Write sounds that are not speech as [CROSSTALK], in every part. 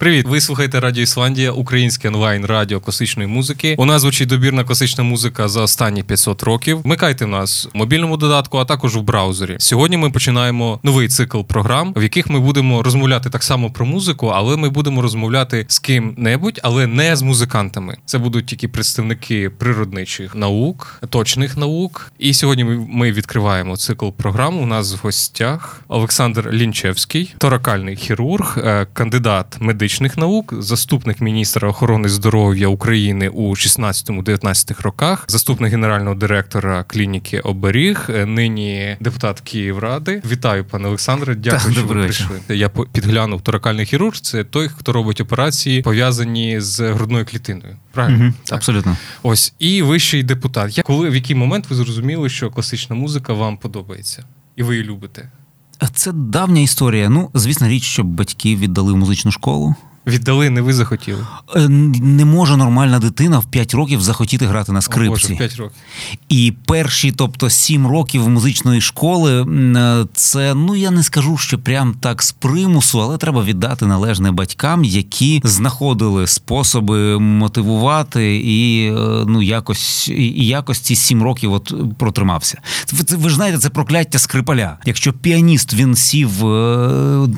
Привіт, ви слухаєте Радіо Ісландія, українське онлайн радіо класичної музики. У нас звучить добірна класична музика за останні 500 років. Вмикайте нас в мобільному додатку, а також в браузері. Сьогодні ми починаємо новий цикл програм, в яких ми будемо розмовляти так само про музику, але ми будемо розмовляти з ким-небудь, але не з музикантами. Це будуть тільки представники природничих наук, точних наук. І сьогодні ми відкриваємо цикл програм. У нас в гостях Олександр Лінчевський, торакальний хірург, е, кандидат медичних медичних наук, заступник міністра охорони здоров'я України у 16-19 роках, заступник генерального директора клініки Оберіг, е, нині депутат Київради. Вітаю, пане Олександре. Дякую, що ви прийшли. Я підглянув торакальний хірург. Це той, хто робить операції пов'язані з грудною клітиною. Правильно угу, так. абсолютно ось і вищий депутат. Я коли в який момент ви зрозуміли, що класична музика вам подобається, і ви її любите? Це давня історія. Ну, звісно, річ, щоб батьки віддали в музичну школу. Віддали, не ви захотіли. Е, не може нормальна дитина в 5 років захотіти грати на скрипці. О, Боже, 5 років. І перші, тобто 7 років музичної школи, е, це ну я не скажу, що прям так з примусу, але треба віддати належне батькам, які знаходили способи мотивувати і е, ну якось і якось ці 7 років от протримався. Це ви ж знаєте, це прокляття скрипаля. Якщо піаніст він сів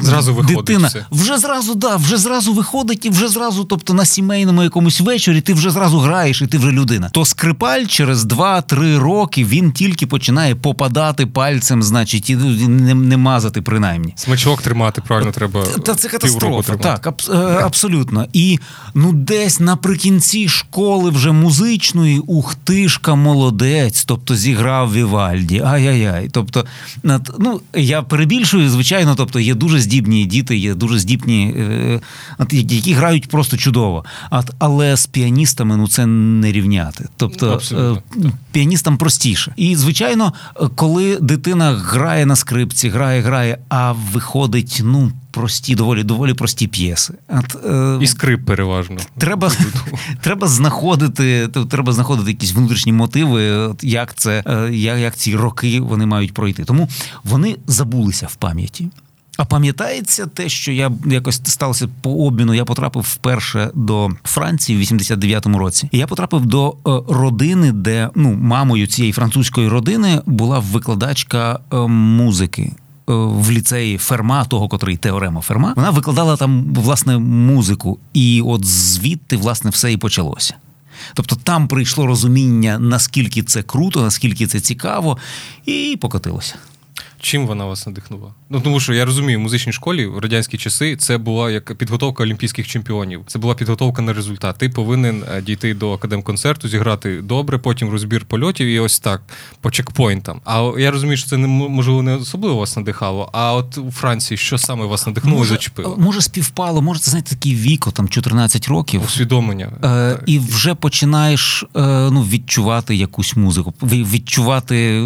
зразу виходить все. вже зразу да, вже зразу виходить і вже зразу, тобто на сімейному якомусь вечорі, ти вже зразу граєш, і ти вже людина. То скрипаль через 2-3 роки він тільки починає попадати пальцем, значить, і не, не мазати принаймні. Смачок тримати правильно треба. Та це катастрофа. Так, аб, е, абсолютно. І ну десь наприкінці школи вже музичної ухтишка молодець, тобто зіграв Вівальді. Ай-яй-яй. Тобто, ну я перебільшую, звичайно, тобто є дуже здібні діти, є дуже здібні е, які грають просто чудово. Але з піаністами ну це не рівняти. Тобто е, піаністам простіше. І звичайно, коли дитина грає на скрипці, грає, грає, а виходить, ну. Прості, доволі доволі прості п'єси. От, е, І скрип переважно. Треба [LAUGHS] треба знаходити треба знаходити якісь внутрішні мотиви, от як це, е, як, як ці роки вони мають пройти. Тому вони забулися в пам'яті. А пам'ятається те, що я якось сталося по обміну. Я потрапив вперше до Франції в 89-му році. І я потрапив до е, родини, де ну мамою цієї французької родини була викладачка е, музики. Е, в ліцеї Ферма, того, котрий теорема Ферма, вона викладала там власне музику, і от звідти власне все і почалося. Тобто там прийшло розуміння, наскільки це круто, наскільки це цікаво, і покотилося. Чим вона вас надихнула? Ну тому що я розумію, в музичній школі в радянські часи це була як підготовка олімпійських чемпіонів. Це була підготовка на результат. Ти повинен е, дійти до академконцерту, зіграти добре, потім розбір польотів і ось так по чекпоінтам. А я розумію, що це не можливо не особливо вас надихало. А от у Франції що саме вас надихнуло може, і зачепило? Може співпало, може це знаєте, такий віко, там 14 років усвідомлення е, і вже починаєш е, ну відчувати якусь музику, відчувати,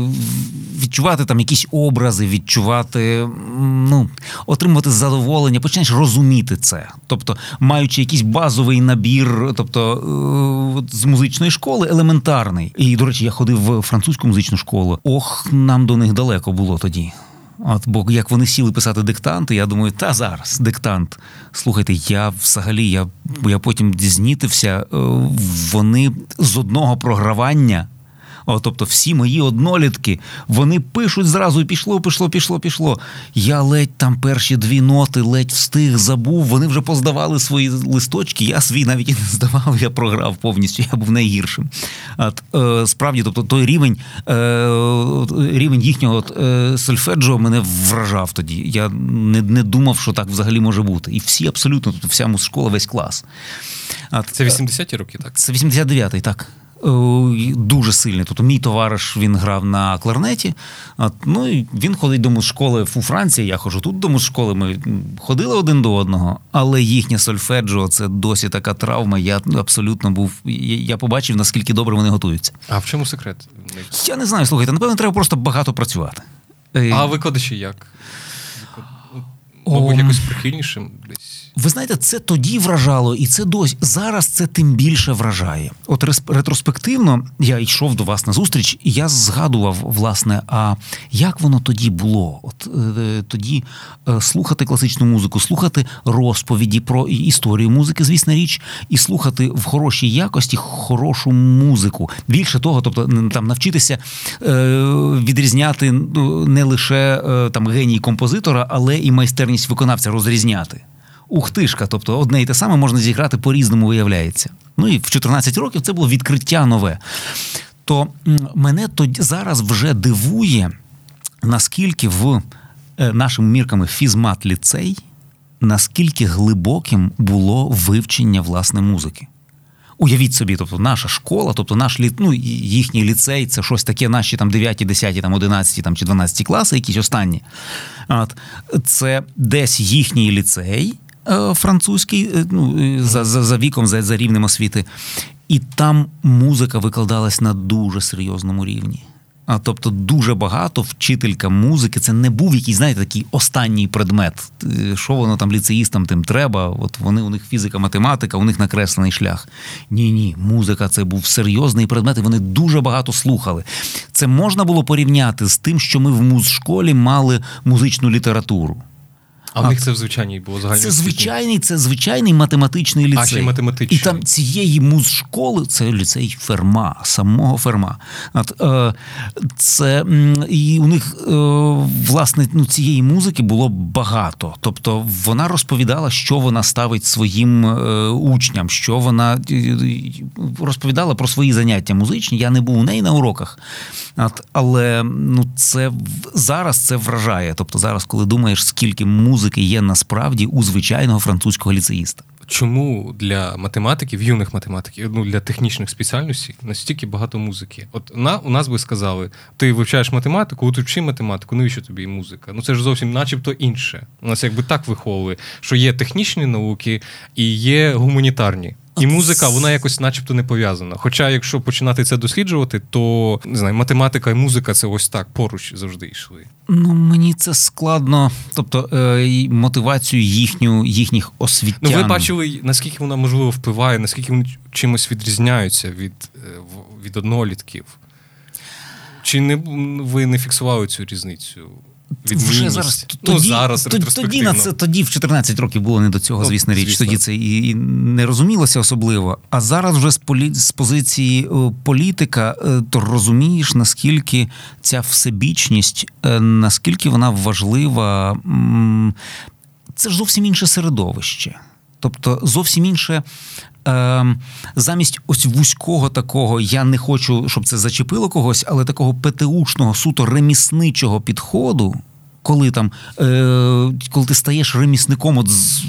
відчувати там якісь образи, відчувати ну, отримувати задоволення, починаєш розуміти це. Тобто, маючи якийсь базовий набір, тобто е, з музичної школи, елементарний. І, до речі, я ходив в французьку музичну школу. Ох, нам до них далеко було тоді. От, Бо як вони сіли писати диктанти, я думаю, та зараз диктант. Слухайте, я взагалі я я потім знітився. Е, вони з одного програвання о, тобто всі мої однолітки, вони пишуть зразу, і пішло, пішло, пішло, пішло. Я ледь там перші дві ноти, ледь встиг, забув. Вони вже поздавали свої листочки. Я свій навіть і не здавав, я програв повністю, я був найгіршим. От, е, Справді, тобто той рівень е, рівень їхнього е, сольфеджо мене вражав тоді. Я не не думав, що так взагалі може бути. І всі абсолютно, тобто вся музшкола, весь клас. От, Це 80-ті роки, так? Це 89-й, так. Е, дуже сильний. Тобто мій товариш він грав на кларнеті. Ну і він ходить до музшколи у Франції. Я ходжу тут до музшколи. Ми ходили один до одного, але їхнє сольфеджо це досі така травма. Я абсолютно був. Я побачив, наскільки добре вони готуються. А в чому секрет? Я не знаю. Слухайте, напевно, треба просто багато працювати. Е, а викладачі як? Мабуть, якось прихильнішим десь. Ви знаєте, це тоді вражало, і це досі зараз це тим більше вражає. От ретроспективно я йшов до вас на зустріч, і я згадував, власне, а як воно тоді було? От е, тоді е, слухати класичну музику, слухати розповіді про історію музики, звісна річ, і слухати в хорошій якості хорошу музику. Більше того, тобто там навчитися е, відрізняти ну, не лише е, там геній композитора, але і майстерність виконавця розрізняти ухтишка, тобто одне і те саме можна зіграти по-різному, виявляється. Ну і в 14 років це було відкриття нове. То мене тоді зараз вже дивує, наскільки в е, нашими мірками фізмат ліцей, наскільки глибоким було вивчення власне музики. Уявіть собі, тобто наша школа, тобто наш лі... ну, їхній ліцей, це щось таке, наші там 9, 10, там 11 там, чи 12 класи, якісь останні. От, Це десь їхній ліцей, французький, е, ну, е, за за, за віком, за, за рівнем освіти. І там музика викладалась на дуже серйозному рівні. А тобто дуже багато вчителька музики. Це не був якийсь, знаєте, такий останній предмет. Що воно там ліцеїстам тим треба? От вони у них фізика, математика, у них накреслений шлях. Ні, ні, музика це був серйозний предмет, і вони дуже багато слухали. Це можна було порівняти з тим, що ми в музшколі мали музичну літературу. А в них це в звичайній було загально. Це звичайний, це звичайний математичний ліцей. А ще й математичний. І там цієї музшколи, це ліцей Ферма, самого Ферма. От, е, це, І у них, е, власне, ну, цієї музики було багато. Тобто вона розповідала, що вона ставить своїм е, учням, що вона розповідала про свої заняття музичні. Я не був у неї на уроках. От, Але ну, це зараз це вражає. Тобто, зараз, коли думаєш, скільки музики музики є насправді у звичайного французького ліцеїста. Чому для математиків, юних математиків, ну для технічних спеціальностей настільки багато музики? От на у нас би сказали, ти вивчаєш математику, от вчи математику, навіщо тобі музика? Ну це ж зовсім, начебто, інше. У нас якби так виховує, що є технічні науки і є гуманітарні. І музика, вона якось, начебто, не пов'язана. Хоча, якщо починати це досліджувати, то не знаю, математика і музика це ось так поруч завжди йшли. Ну мені це складно, тобто е, мотивацію їхню, їхніх освітян. Ну ви бачили, наскільки вона можливо впливає, наскільки вони чимось відрізняються від, е, від однолітків? Чи не ви не фіксували цю різницю? Вже зараз ну, тоді, зараз тоді, тоді на це тоді в 14 років було не до цього, ну, звісно річ. Звісно. Тоді це і, і не розумілося особливо. А зараз вже з полі, з позиції е, політика, е, то розумієш, наскільки ця всебічність, е, наскільки вона важлива. Це ж зовсім інше середовище. Тобто зовсім інше. Е, замість ось вузького такого, я не хочу, щоб це зачепило когось, але такого ПТУшного, суто ремісничого підходу коли там, е, коли ти стаєш ремісником от з,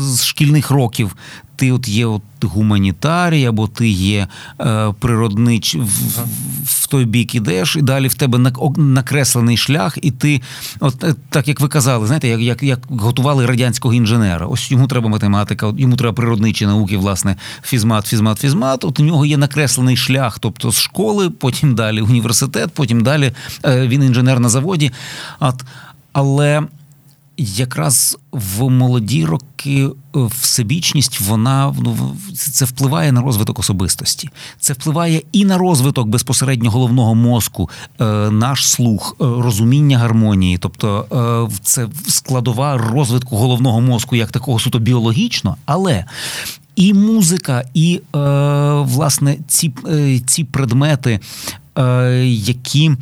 з шкільних років, ти от є от гуманітарій, або ти є е, природнич в, в той бік ідеш, і далі в тебе накреслений шлях, і ти, от е, так як ви казали, знаєте, як як, як готували радянського інженера. Ось йому треба математика, йому треба природничі науки, власне, фізмат, фізмат, фізмат. От у нього є накреслений шлях, тобто з школи, потім далі університет, потім далі е, він інженер на заводі. От, але якраз в молоді роки е, всебічність, вона ну, це впливає на розвиток особистості. Це впливає і на розвиток безпосередньо головного мозку, е, наш слух, е, розуміння гармонії, тобто це складова розвитку головного мозку як такого суто біологічно, але. І музика, і е, власне ці е, ці предмети, е, які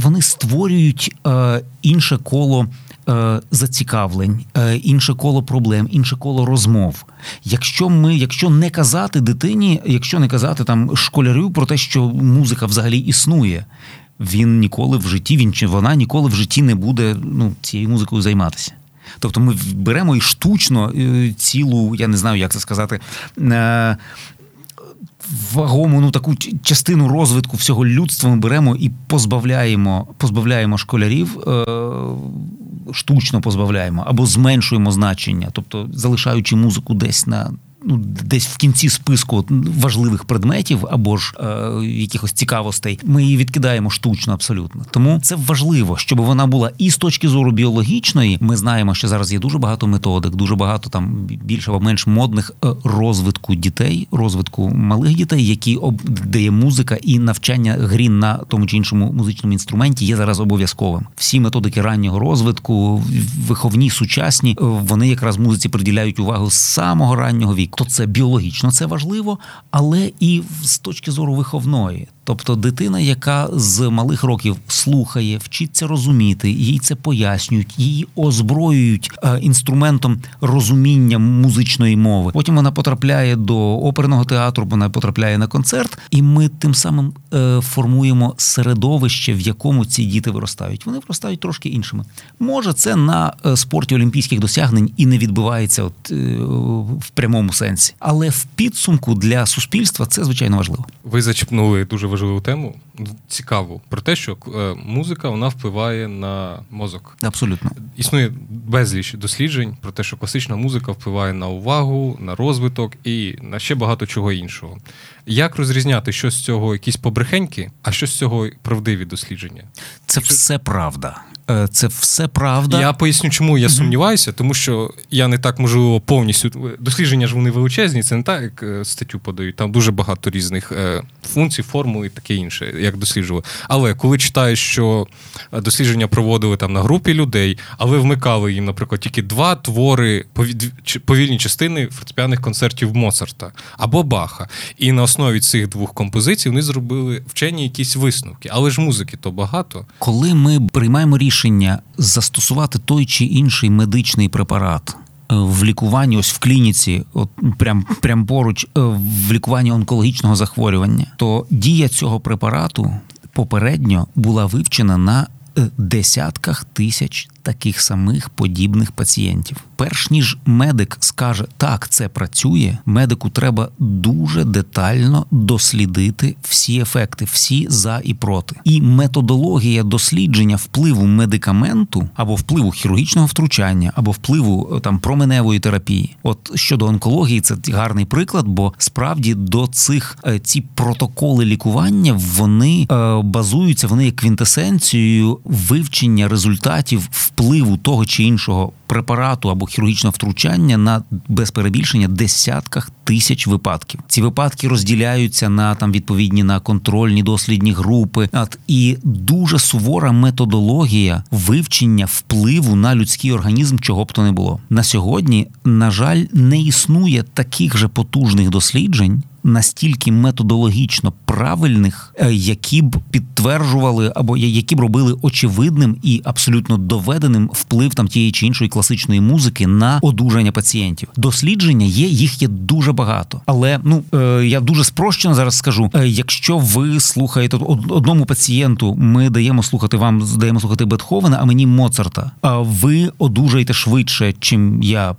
вони створюють е, інше коло е, зацікавлень, е, інше коло проблем, інше коло розмов. Якщо ми, якщо не казати дитині, якщо не казати там школярю про те, що музика взагалі існує, він ніколи в житті, він чи вона ніколи в житті не буде ну, цією музикою займатися. Тобто ми беремо і штучно е, цілу, я не знаю, як це сказати, е, вагому ну таку частину розвитку всього людства ми беремо і позбавляємо, позбавляємо школярів. Е, Штучно позбавляємо або зменшуємо значення, тобто залишаючи музику десь на ну, десь в кінці списку важливих предметів або ж е, якихось цікавостей, ми її відкидаємо штучно абсолютно. Тому це важливо, щоб вона була і з точки зору біологічної. Ми знаємо, що зараз є дуже багато методик, дуже багато там більше або менш модних е, розвитку дітей, розвитку малих дітей, які об де є музика і навчання грі на тому чи іншому музичному інструменті є зараз обов'язковим. Всі методики раннього розвитку, виховні, сучасні, вони якраз музиці приділяють увагу з самого раннього віку. То це біологічно це важливо, але і з точки зору виховної. Тобто дитина, яка з малих років слухає, вчиться розуміти, їй це пояснюють, її озброюють е, інструментом розуміння музичної мови. Потім вона потрапляє до оперного театру, вона потрапляє на концерт, і ми тим самим е, формуємо середовище, в якому ці діти виростають. Вони виростають трошки іншими. Може, це на е, спорті олімпійських досягнень і не відбувається от в прямому сенсі, але в підсумку для суспільства це звичайно важливо. Ви зачепнули дуже важливу тему, цікаву, про те, що е, музика вона впливає на мозок. Абсолютно. Існує безліч досліджень про те, що класична музика впливає на увагу, на розвиток і на ще багато чого іншого. Як розрізняти, що з цього якісь побрехеньки, а що з цього правдиві дослідження? Це все правда. Е, це все правда. Я поясню, чому я сумніваюся, тому що я не так можливо повністю дослідження ж вони величезні. Це не так, як е, статтю подають. Там дуже багато різних е, функцій, формул і таке інше, як досліджували. Але коли читаєш, що дослідження проводили там на групі людей, але вмикали їм, наприклад, тільки два твори повільні частини фортепіаних концертів Моцарта або Баха, і на основі цих двох композицій вони зробили вчені якісь висновки. Але ж музики то багато. Коли ми приймаємо рішення застосувати той чи інший медичний препарат. Е, в лікуванні, ось в клініці, от прям прям поруч е, в лікуванні онкологічного захворювання, то дія цього препарату попередньо була вивчена на е, десятках тисяч таких самих подібних пацієнтів. Перш ніж медик скаже так, це працює, медику треба дуже детально дослідити всі ефекти, всі за і проти. І методологія дослідження впливу медикаменту або впливу хірургічного втручання, або впливу е, там променевої терапії. От щодо онкології, це гарний приклад, бо справді до цих е, ці протоколи лікування вони е, базуються, вони є квінтесенцією вивчення результатів впливу того чи іншого препарату або хірургічного втручання на без перебільшення десятках тисяч випадків. Ці випадки розділяються на там відповідні на контрольні дослідні групи. От, і дуже сувора методологія вивчення впливу на людський організм, чого б то не було на сьогодні. На жаль, не існує таких же потужних досліджень настільки методологічно правильних, е, які б підтверджували або які б робили очевидним і абсолютно доведеним вплив там тієї чи іншої класичної музики на одужання пацієнтів. Дослідження є, їх є дуже багато. Але ну е, я дуже спрощено зараз скажу: е, якщо ви слухаєте одному пацієнту, ми даємо слухати вам, даємо слухати Бетховена, а мені Моцарта. А ви одужаєте швидше, чим я,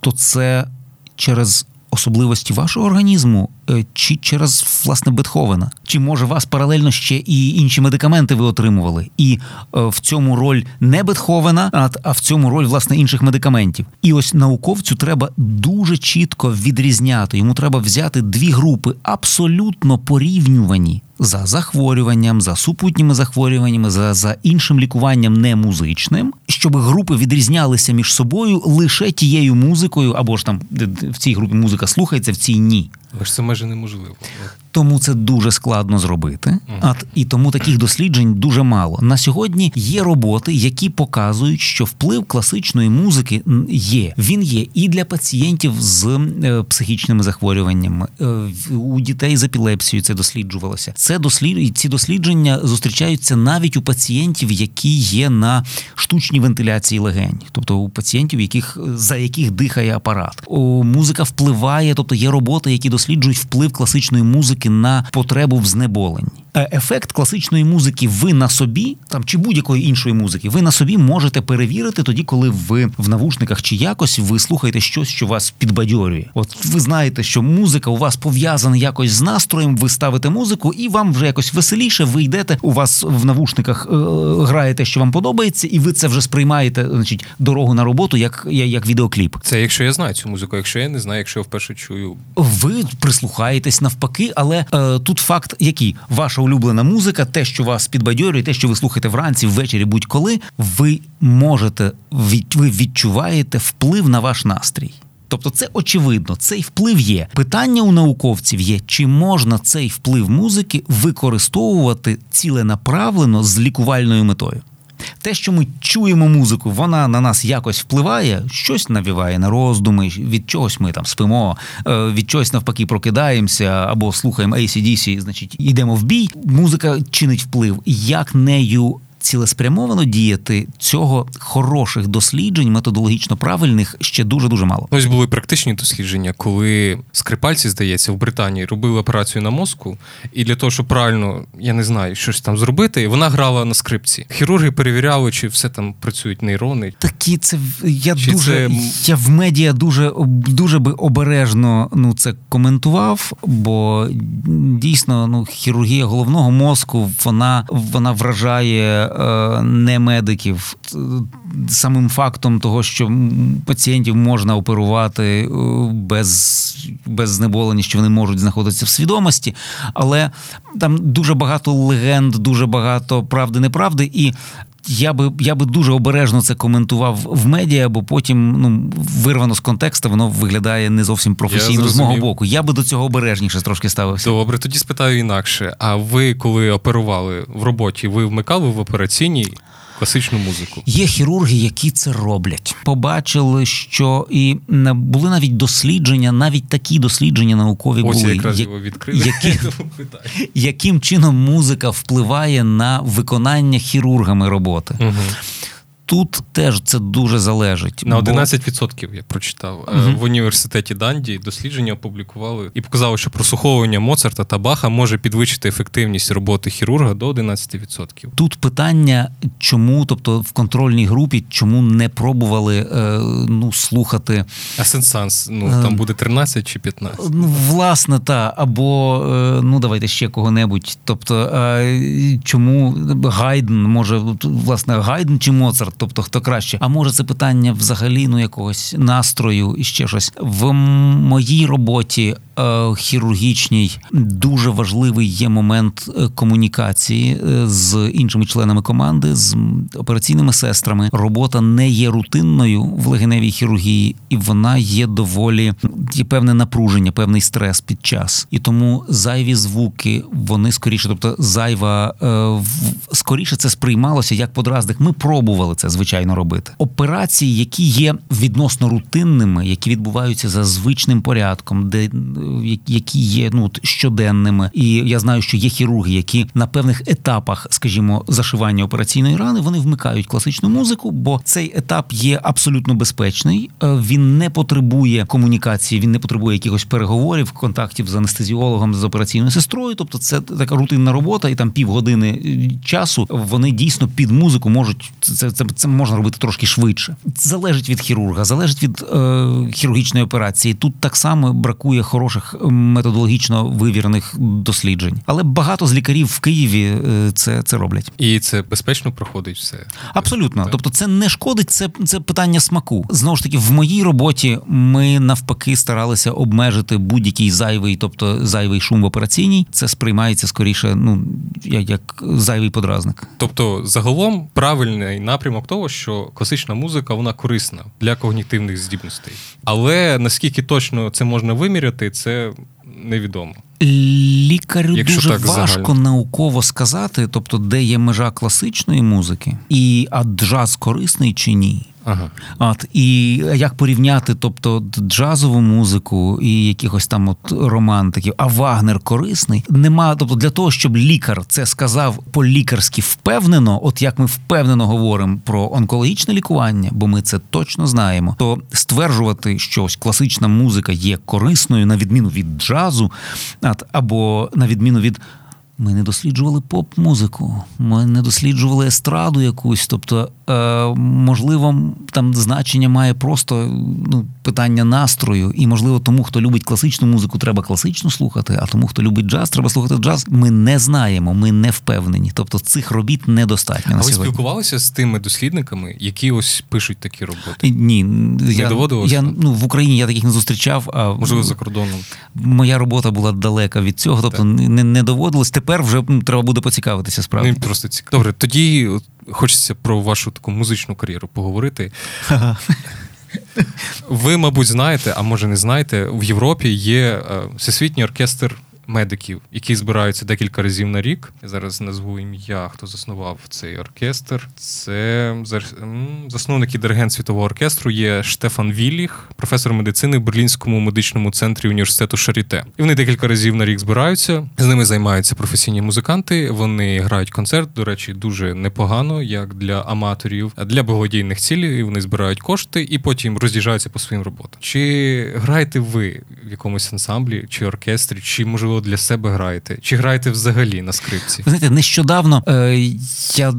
то це через особливості вашого організму, чи через власне Бетховена? Чи може вас паралельно ще і інші медикаменти ви отримували? І е, в цьому роль не Бетховена, а в цьому роль власне інших медикаментів. І ось науковцю треба дуже чітко відрізняти. Йому треба взяти дві групи абсолютно порівнювані за захворюванням, за супутніми захворюваннями, за за іншим лікуванням не музичним, щоб групи відрізнялися між собою лише тією музикою, або ж там в цій групі музика слухається, в цій ні. Але ж це майже неможливо. Тому це дуже складно зробити. А і тому таких досліджень дуже мало. На сьогодні є роботи, які показують, що вплив класичної музики є. Він є і для пацієнтів з е, психічними захворюваннями. Е, у дітей з епілепсією це досліджувалося. Це дослід... ці дослідження зустрічаються навіть у пацієнтів, які є на штучній вентиляції легень, тобто у пацієнтів, яких за яких дихає апарат. О, музика впливає, тобто є роботи, які досліджують вплив класичної музики музики на потребу в знеболенні. Ефект класичної музики ви на собі, там чи будь-якої іншої музики, ви на собі можете перевірити тоді, коли ви в навушниках чи якось ви слухаєте щось, що вас підбадьорює. От ви знаєте, що музика у вас пов'язана якось з настроєм. Ви ставите музику, і вам вже якось веселіше. Ви йдете. У вас в навушниках е, грає те, що вам подобається, і ви це вже сприймаєте, значить, дорогу на роботу, як як відеокліп. Це якщо я знаю цю музику, якщо я не знаю, якщо я вперше чую. Ви прислухаєтесь навпаки, але е, тут факт, який ваша улюблена музика, те, що вас підбадьорює, те, що ви слухаєте вранці, ввечері, будь-коли, ви можете ви відчуваєте вплив на ваш настрій. Тобто, це очевидно, цей вплив є. Питання у науковців є, чи можна цей вплив музики використовувати ціленаправлено з лікувальною метою. Те, що ми чуємо музику, вона на нас якось впливає, щось навіває на роздуми, від чогось ми там спимо, е, від чогось навпаки прокидаємося або слухаємо ACDC, значить йдемо в бій. Музика чинить вплив, як нею цілеспрямовано діяти цього хороших досліджень, методологічно правильних ще дуже дуже мало. Ось були практичні дослідження, коли скрипальці, здається, в Британії робили операцію на мозку, і для того, щоб правильно я не знаю, щось там зробити, вона грала на скрипці. Хірурги перевіряли, чи все там працюють нейрони. Такі це я чи дуже це... я в медіа дуже дуже би обережно ну це коментував, бо дійсно ну хірургія головного мозку вона вона вражає не медиків. Самим фактом того, що пацієнтів можна оперувати е, без без знеболення, що вони можуть знаходитися в свідомості, але там дуже багато легенд, дуже багато правди, неправди, і я би я би дуже обережно це коментував в медіа, бо потім ну вирвано з контексту, воно виглядає не зовсім професійно з мого боку. Я би до цього обережніше трошки ставився. Добре, тоді спитаю інакше. А ви, коли оперували в роботі, ви вмикали в операційній класичну музику. Є хірурги, які це роблять. Побачили, що і були навіть дослідження, навіть такі дослідження наукові Ось були, якраз його відкрили. Які, [LAUGHS] яким чином музика впливає на виконання хірургами роботи. Угу тут теж це дуже залежить. На 11% я прочитав угу. в університеті Данді дослідження опублікували і показали, що прослуховування Моцарта та Баха може підвищити ефективність роботи хірурга до 11%. Тут питання, чому, тобто в контрольній групі, чому не пробували е, ну, слухати. А сенсанс, ну там буде 13 чи 15? Ну, власне, та або е, ну давайте ще кого-небудь. Тобто, е, чому Гайден може власне Гайден чи Моцарт? Тобто хто краще. А може це питання взагалі ну якогось настрою і ще щось в моїй роботі е, хірургічній дуже важливий є момент е, комунікації е, з іншими членами команди, з операційними сестрами. Робота не є рутинною в легеневій хірургії, і вона є доволі є певне напруження, певний стрес під час. І тому зайві звуки вони скоріше, тобто зайва скоріше це сприймалося як подразник. Ми пробували це звичайно робити. Операції, які є відносно рутинними, які відбуваються за звичним порядком, де які є ну щоденними, і я знаю, що є хірурги, які на певних етапах, скажімо, зашивання операційної рани, вони вмикають класичну музику, бо цей етап є абсолютно безпечний. Е, він не потребує комунікації, він не потребує якихось переговорів, контактів з анестезіологом з операційною сестрою. Тобто, це така рутинна робота, і там півгодини е, часу вони дійсно під музику можуть це це, це можна робити трошки швидше. Залежить від хірурга, залежить від е, хірургічної операції. Тут так само бракує хороших методологічно вивірених досліджень, але багато з лікарів в Києві е, це це роблять. І це безпечно проходить все абсолютно. Так. Тобто, це не шкодить, це це питання смаку. Знову ж таки, в моїй роботі ми навпаки старалися обмежити будь-який зайвий, тобто зайвий шум в операційній. Це сприймається скоріше, ну як зайвий подразник. Тобто, загалом правильний напрямок того, що класична музика вона корисна для когнітивних здібностей. Але наскільки точно це можна виміряти, це невідомо. Лікарю Якщо дуже важко загально. науково сказати, тобто, де є межа класичної музики, і а джаз корисний чи ні. Ага. От і як порівняти, тобто джазову музику і якихось там от романтиків, а Вагнер корисний. Нема, тобто для того, щоб лікар це сказав по-лікарськи впевнено, от як ми впевнено говоримо про онкологічне лікування, бо ми це точно знаємо, то стверджувати, що ось класична музика є корисною на відміну від джазу, або на відміну від. Ми не досліджували поп-музику, ми не досліджували естраду якусь. Тобто, е, можливо, там значення має просто ну, питання настрою, і можливо, тому, хто любить класичну музику, треба класично слухати, а тому, хто любить джаз, треба слухати джаз. Ми не знаємо, ми не впевнені. Тобто цих робіт недостатньо. А на ви сьогодні. спілкувалися з тими дослідниками, які ось пишуть такі роботи? Ні, не я, доводилося? Я ну в Україні я таких не зустрічав. А можливо за кордоном. Моя робота була далека від цього, тобто не, не доводилось тепер вже ну, треба буде поцікавитися справді. Мені просто цікаво. Добре, тоді хочеться про вашу таку музичну кар'єру поговорити. Ви, мабуть, знаєте, а може не знаєте, в Європі є е, всесвітній оркестр медиків, які збираються декілька разів на рік. Я зараз назву ім'я, хто заснував цей оркестр. Це засновник і диригент світового оркестру є Штефан Вілліх, професор медицини в Берлінському медичному центрі університету Шаріте. І вони декілька разів на рік збираються. З ними займаються професійні музиканти. Вони грають концерт, до речі, дуже непогано, як для аматорів, а для благодійних цілей. Вони збирають кошти і потім роз'їжджаються по своїм роботам. Чи граєте ви в якомусь ансамблі, чи оркестрі, чи можливо? Для себе граєте? Чи граєте взагалі на скрипці? Ви знаєте, нещодавно е, я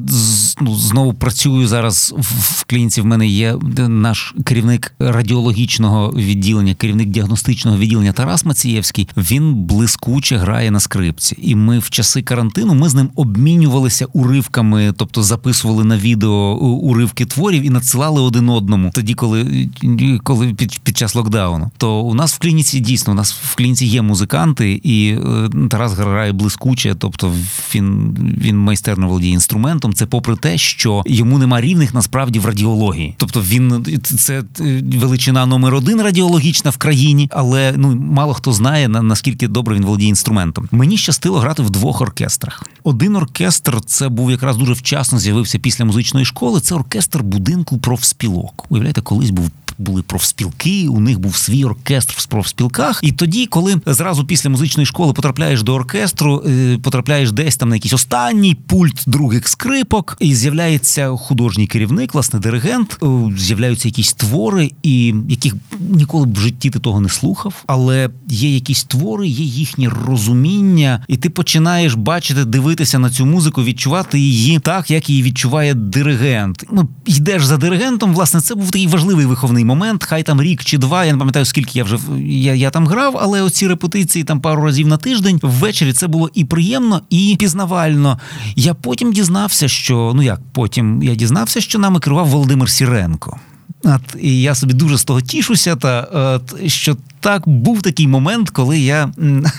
ну, знову працюю зараз в клініці. В мене є наш керівник радіологічного відділення, керівник діагностичного відділення Тарас Мацієвський. Він блискуче грає на скрипці, і ми в часи карантину ми з ним обмінювалися уривками, тобто записували на відео уривки творів і надсилали один одному. Тоді, коли коли під, під час локдауну, то у нас в клініці дійсно у нас в клініці є музиканти і. Е, Тарас грає блискуче, тобто він він майстерно володіє інструментом. Це попри те, що йому нема рівних насправді в радіології. Тобто він це е, величина номер один радіологічна в країні, але ну мало хто знає наскільки добре він володіє інструментом. Мені щастило грати в двох оркестрах. Один оркестр це був якраз дуже вчасно з'явився після музичної школи. Це оркестр будинку профспілок. Уявляєте, колись був були профспілки, у них був свій оркестр в профспілках. І тоді, коли зразу після музичної школи потрапляєш до оркестру, е, потрапляєш десь там на якийсь останній пульт других скрипок, і з'являється художній керівник, власне, диригент, е, з'являються якісь твори, і яких ніколи б в житті ти того не слухав. Але є якісь твори, є їхнє розуміння, і ти починаєш бачити, дивитися на цю музику, відчувати її так, як її відчуває диригент. Ну йдеш за диригентом. Власне, це був такий важливий виховний момент. Хай там рік чи два. Я не пам'ятаю, скільки я вже я, я там грав, але оці репетиції там пару разів на тиждень ввечері це було і приємно, і пізнавально. Я потім дізнався, що ну як потім я дізнався, що нами керував Володимир Сіренко. От, І я собі дуже з того тішуся, та от, що так був такий момент, коли я,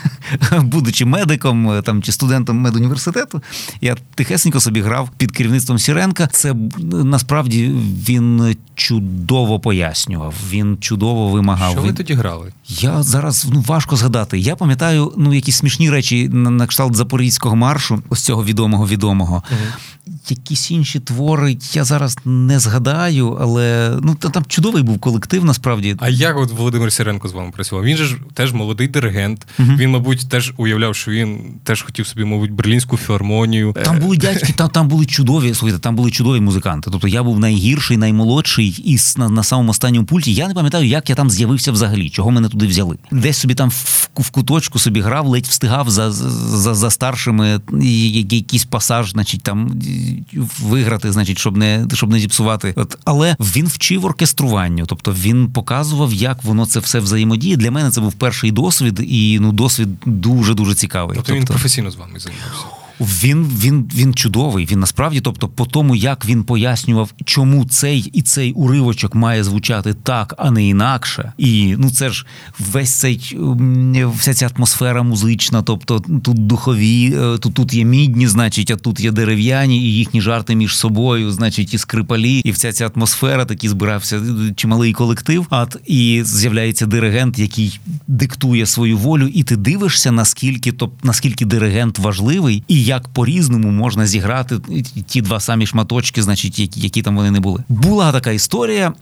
[LAUGHS] будучи медиком е, там чи студентом медуніверситету, я тихесенько собі грав під керівництвом Сіренка. Це насправді він чудово пояснював. Він чудово вимагав. Що ви тоді грали? Я зараз ну важко згадати. Я пам'ятаю ну якісь смішні речі на, на кшталт запорізького маршу, ось цього відомого відомого. Угу. Якісь інші твори я зараз не згадаю, але ну там чудовий був колектив. Насправді, а як от Володимир Сіренко з вами? Працював. Він же ж теж молодий диригент. Uh-huh. Він, мабуть, теж уявляв, що він теж хотів собі, мабуть, берлінську філармонію. Там були дядьки, там там були чудові. Слухайте, там були чудові музиканти. Тобто я був найгірший, наймолодший і на, на самому останньому пульті. Я не пам'ятаю, як я там з'явився взагалі, чого мене туди взяли. Десь собі там в, в куточку собі грав, ледь встигав за за, за старшими якийсь пасаж, значить, там виграти, значить, щоб не щоб не зіпсувати. От але він вчив оркеструванню, тобто він показував, як воно це все взаємодіє події. Для мене це був перший досвід, і ну досвід дуже дуже цікавий. Тобто, тобто він професійно з вами займався. Він він він чудовий. Він насправді, тобто, по тому, як він пояснював, чому цей і цей уривочок має звучати так, а не інакше. І ну це ж весь цей вся ця атмосфера музична, тобто тут духові, е, тут тут є мідні, значить, а тут є дерев'яні, і їхні жарти між собою, значить, і скрипалі, і вся ця атмосфера такий збирався е, чималий колектив. От і з'являється диригент, який диктує свою волю, і ти дивишся, наскільки то наскільки диригент важливий. І як по-різному можна зіграти ті два самі шматочки, значить, які, які там вони не були. Була така історія.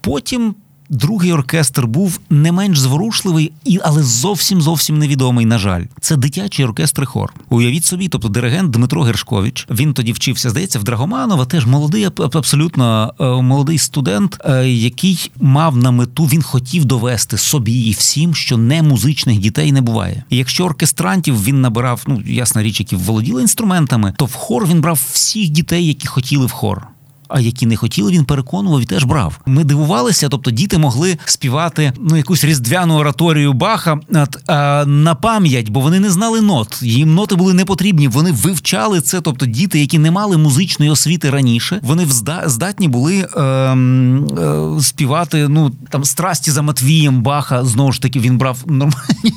Потім Другий оркестр був не менш зворушливий, і але зовсім зовсім невідомий. На жаль, це дитячий оркестр хор. Уявіть собі, тобто диригент Дмитро Гершкович. Він тоді вчився, здається, в Драгоманова. Теж молодий, абсолютно е, молодий студент, е, який мав на мету, він хотів довести собі і всім, що не музичних дітей не буває. І якщо оркестрантів він набирав, ну ясна річ, які володіли інструментами, то в хор він брав всіх дітей, які хотіли в хор а які не хотіли, він переконував і теж брав. Ми дивувалися, тобто діти могли співати ну якусь різдвяну ораторію Баха а, на пам'ять, бо вони не знали нот. Їм ноти були не потрібні. Вони вивчали це. Тобто, діти, які не мали музичної освіти раніше, вони здатні були е, е, співати. Ну там страсті за Матвієм Баха. Знову ж таки, він брав нормальні,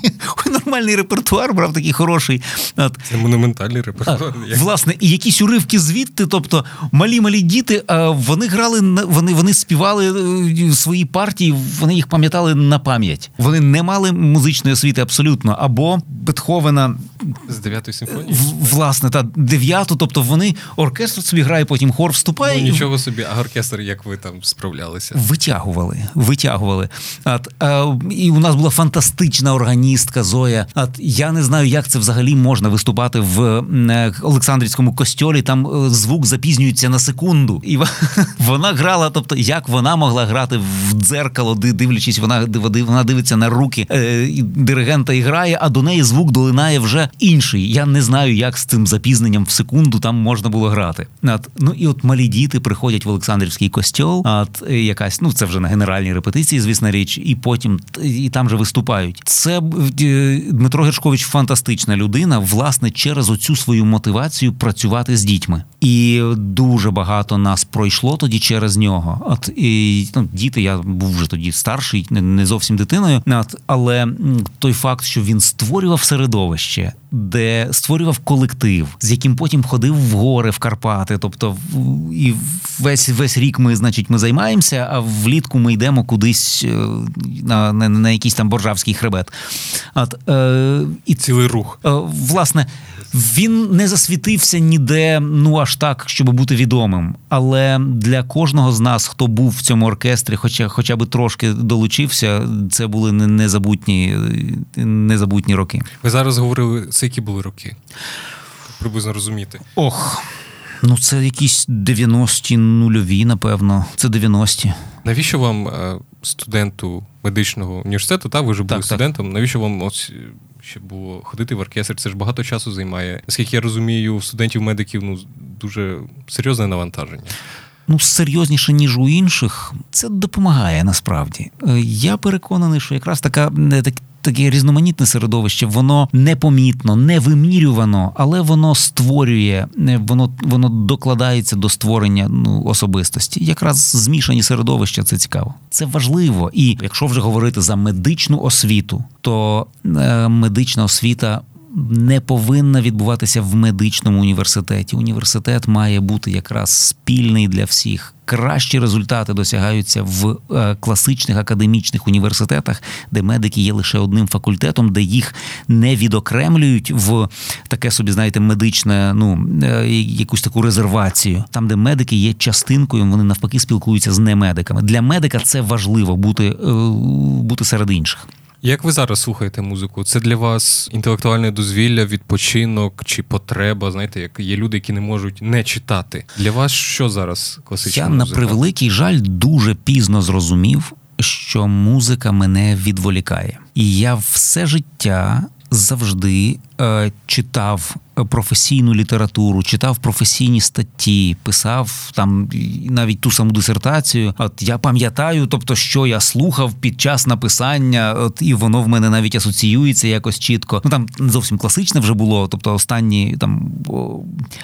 [LAUGHS] нормальний репертуар, брав такий хороший. От. Це монументальний репертуар. А, власне, і якісь уривки звідти, тобто малі малі діти вони грали вони вони співали е, свої партії, вони їх пам'ятали на пам'ять. Вони не мали музичної освіти абсолютно. Або Бетховена з дев'ятої симфонії. Власне, та дев'яту, тобто вони оркестр собі грає, потім хор вступає. Ну, Нічого собі, а оркестр, як ви там справлялися? Витягували, витягували. От, а, І у нас була фантастична органістка Зоя. От я не знаю, як це взагалі можна виступати в е, Олександрівському костьолі. Там е, звук запізнюється на секунду. І вона [LAUGHS] грала, тобто як вона могла грати в дзеркало, дивлячись, вона вона дивиться на руки е, диригента і грає, а до неї звук долинає вже інший. Я не знаю, як з цим запізненням в секунду там можна було грати. От, Ну і от малі діти приходять в Олександрівський костьол, от якась, ну це вже на генеральній репетиції, звісна річ, і потім і там же виступають. Це Дмитро Гершкович фантастична людина, власне, через оцю свою мотивацію працювати з дітьми. І дуже багато нас пройшло тоді через нього. От і ну, діти, я був вже тоді старший, не зовсім дитиною. От, але той факт, що він створював середовище, де створював колектив, з яким потім ходив в гори в Карпати. Тобто, і весь весь рік ми, значить, ми займаємося, а влітку ми йдемо кудись е, на на, на якийсь там боржавський хребет. От, е, і цілий рух. Е, власне. Він не засвітився ніде, ну аж так, щоб бути відомим. Але для кожного з нас, хто був в цьому оркестрі, хоча хоча б трошки долучився, це були незабутні, незабутні роки. Ви зараз говорили, це які були роки? Приблизно розуміти. Ох. Ну, це якісь 90-ті нульові, напевно. Це 90-ті. Навіщо вам, е, студенту медичного університету, та ви вже були так, студентом? Так. Навіщо вам ось ще було ходити в оркестр, це ж багато часу займає. Наскільки я розумію, студентів-медиків ну дуже серйозне навантаження. Ну, серйозніше, ніж у інших, це допомагає насправді. Е, я переконаний, що якраз така так, таке різноманітне середовище, воно непомітно, невимірювано, але воно створює, воно воно докладається до створення ну, особистості. Якраз змішані середовища це цікаво. Це важливо. І якщо вже говорити за медичну освіту, то е, медична освіта не повинна відбуватися в медичному університеті. Університет має бути якраз спільний для всіх. Кращі результати досягаються в е, класичних академічних університетах, де медики є лише одним факультетом, де їх не відокремлюють в таке собі, знаєте, медичне, ну е, якусь таку резервацію. Там, де медики є частинкою, вони навпаки спілкуються з немедиками. Для медика це важливо бути, е, бути серед інших. Як ви зараз слухаєте музику? Це для вас інтелектуальне дозвілля, відпочинок чи потреба? Знаєте, як є люди, які не можуть не читати. Для вас що зараз класична Я, музика? на превеликий жаль дуже пізно зрозумів, що музика мене відволікає, і я все життя завжди е, читав професійну літературу, читав професійні статті, писав там навіть ту саму дисертацію. От я пам'ятаю, тобто, що я слухав під час написання, от і воно в мене навіть асоціюється якось чітко. Ну там не зовсім класичне вже було. Тобто, останні там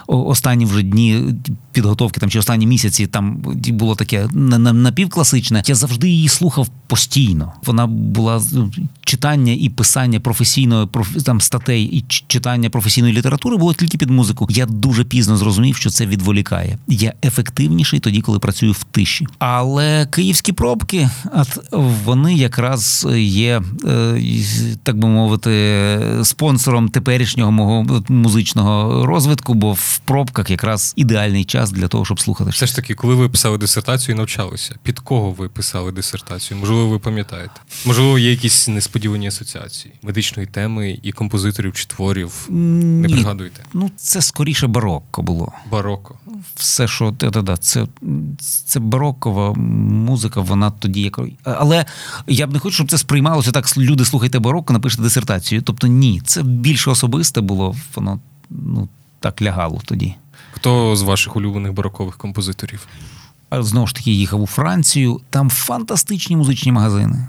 останні вже дні підготовки, там чи останні місяці там було таке напівкласичне. Я завжди її слухав постійно. Вона була ну, читання і писання професійної там статей і читання професійної літератури партитури було тільки під музику. Я дуже пізно зрозумів, що це відволікає. Я ефективніший тоді, коли працюю в тиші. Але київські пробки, вони якраз є, е, так би мовити, спонсором теперішнього мого музичного розвитку, бо в пробках якраз ідеальний час для того, щоб слухати. Все ж таки, коли ви писали дисертацію і навчалися, під кого ви писали дисертацію? Можливо, ви пам'ятаєте? Можливо, є якісь несподівані асоціації медичної теми і композиторів чи творів. Не Ні. Пригадуєте? Ну, це скоріше барокко було. Бароко. Все, що да, це, це барокова музика, вона тоді як. Але я б не хочу, щоб це сприймалося так. Люди слухайте барокко, напишете дисертацію. Тобто ні, це більше особисте було, воно ну, так лягало тоді. Хто з ваших улюблених барокових композиторів? Знову ж таки їхав у Францію. Там фантастичні музичні магазини.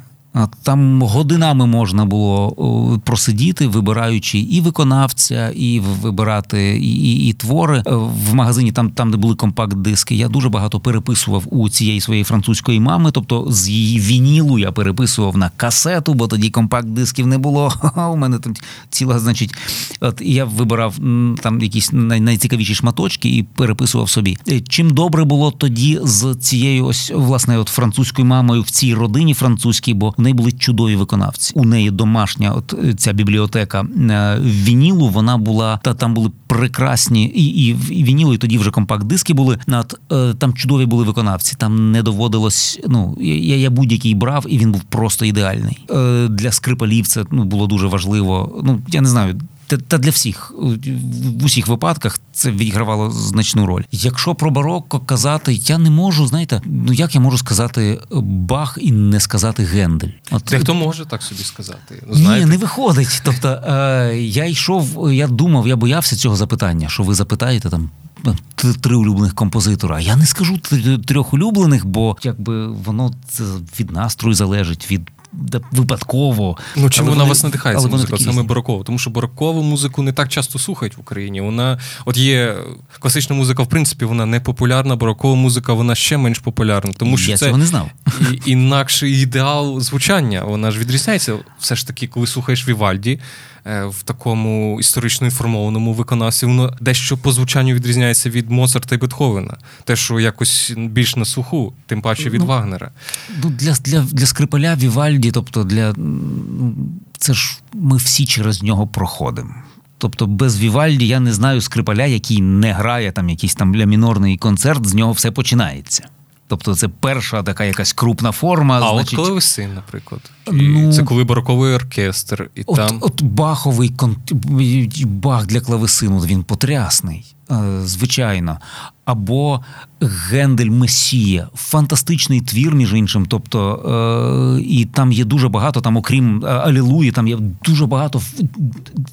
Там годинами можна було просидіти, вибираючи і виконавця, і вибирати і, і, і твори Е, в магазині, там, там, де були компакт-диски. Я дуже багато переписував у цієї своєї французької мами. Тобто з її вінілу я переписував на касету, бо тоді компакт-дисків не було. [LAUGHS] У мене там ціла, значить, от я вибирав там якісь най- найцікавіші шматочки і переписував собі. Е, Чим добре було тоді з цією ось власне от французькою мамою в цій родині французькій, бо неї були чудові виконавці. У неї домашня, от е, ця бібліотека в вінілу, вона була та там були прекрасні і, і, вінілу, і тоді вже компакт-диски були. Над е, там чудові були виконавці. Там не доводилось. Ну я, я будь-який брав, і він був просто ідеальний. Е, Для скрипалів це ну було дуже важливо. Ну я не знаю. Та, для всіх в усіх випадках це відігравало значну роль. Якщо про барокко казати, я не можу, знаєте, ну як я можу сказати Бах і не сказати Гендель? От Дехто може так собі сказати. Ну, ні, не виходить. Тобто е, я йшов, я думав, я боявся цього запитання, що ви запитаєте там. Три улюблених композитора. Я не скажу трьох улюблених, бо якби воно це від настрою залежить, від да, випадково. Ну, чому вона вас надихає, але музика, саме різні. Тому що барокову музику не так часто слухають в Україні. Вона, от є класична музика, в принципі, вона не популярна, барокова музика вона ще менш популярна. Тому що я це цього не знав. і- інакший ідеал звучання. Вона ж відрізняється. Все ж таки, коли слухаєш Вівальді в такому історично інформованому виконавстві, воно дещо по звучанню відрізняється від Моцарта і Бетховена. Те, що якось більш на слуху, тим паче від Ну, Вагнера. Ну, для, для, для скрипаля Вівальді, тобто для це ж ми всі через нього проходимо. Тобто без Вівальді я не знаю скрипаля, який не грає там якийсь там лямінорний концерт, з нього все починається. Тобто це перша така якась крупна форма. А значить, от клавесин, наприклад. Ну, це коли бароковий оркестр, і От, там. от Баховий кон... Бах для клавесину, він потрясний, звичайно. Або Гендель Месія, фантастичний твір, між іншим. Тобто, е, і там є дуже багато, там, окрім е, Алілуї, там є дуже багато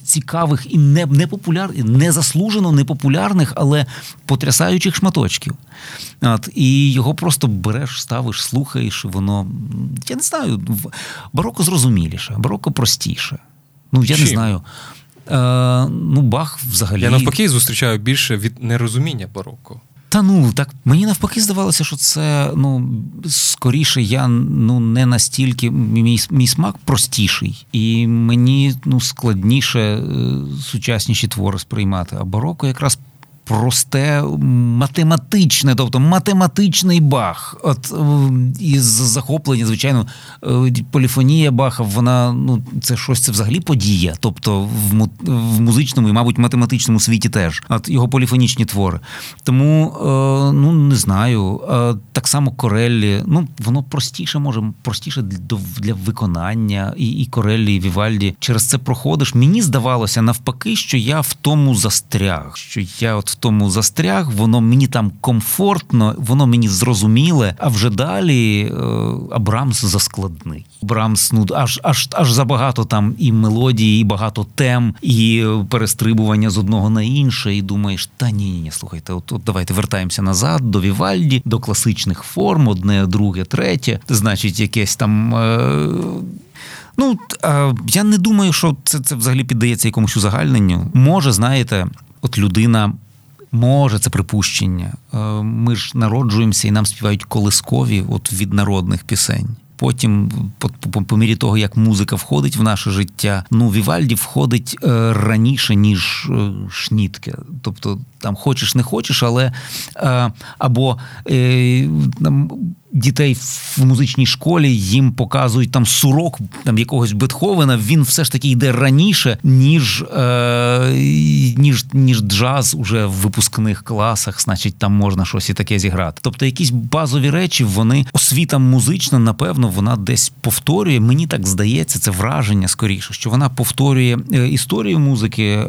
цікавих і не, непопулярних, незаслужено непопулярних, але потрясаючих шматочків. От, і його просто береш, ставиш, слухаєш, і воно. Я не знаю, бароко зрозуміліше, бароко простіше. Ну, я Чим? не знаю. Е, ну, Бах взагалі. Я навпаки зустрічаю більше від нерозуміння бароко. Та ну так мені навпаки здавалося, що це ну скоріше я ну не настільки мій, мій смак простіший, і мені ну складніше е, сучасніші твори сприймати. А бароко якраз. Просте математичне, тобто математичний бах. От е, із захоплення, звичайно, е, поліфонія Баха, вона ну це щось це взагалі подія. Тобто в, в музичному і, мабуть, математичному світі теж. От його поліфонічні твори. Тому е, ну не знаю. Так само Кореллі, ну воно простіше може, простіше для виконання, і, і Кореллі, і Вівальді. Через це проходиш. Мені здавалося навпаки, що я в тому застряг. Що я от в тому застряг, воно мені там комфортно, воно мені зрозуміле. А вже далі е, а заскладний. Брамс, ну аж аж аж забагато там і мелодії, і багато тем, і перестрибування з одного на інше. І думаєш, та ні, ні, ні, слухайте, от, от давайте вертаємося назад до Вівальді, до класичних форм, одне, друге, третє. Значить, якесь там. Е, Ну, я не думаю, що це, це взагалі піддається якомусь узагальненню. Може, знаєте, от людина. Може, це припущення. Е, Ми ж народжуємося і нам співають колискові от від народних пісень. потім, по, по, по мірі того, як музика входить в наше життя, ну Вівальді входить е, раніше, ніж е, Шнітке. Тобто там хочеш, не хочеш, але е, або е, там, дітей в музичній школі їм показують там сурок там якогось Бетховена, він все ж таки йде раніше, ніж е, ніж, ніж джаз уже в випускних класах, значить, там можна щось і таке зіграти. Тобто якісь базові речі, вони освіта музична, напевно, вона десь повторює. Мені так здається, це враження скоріше, що вона повторює е, історію музики. Е,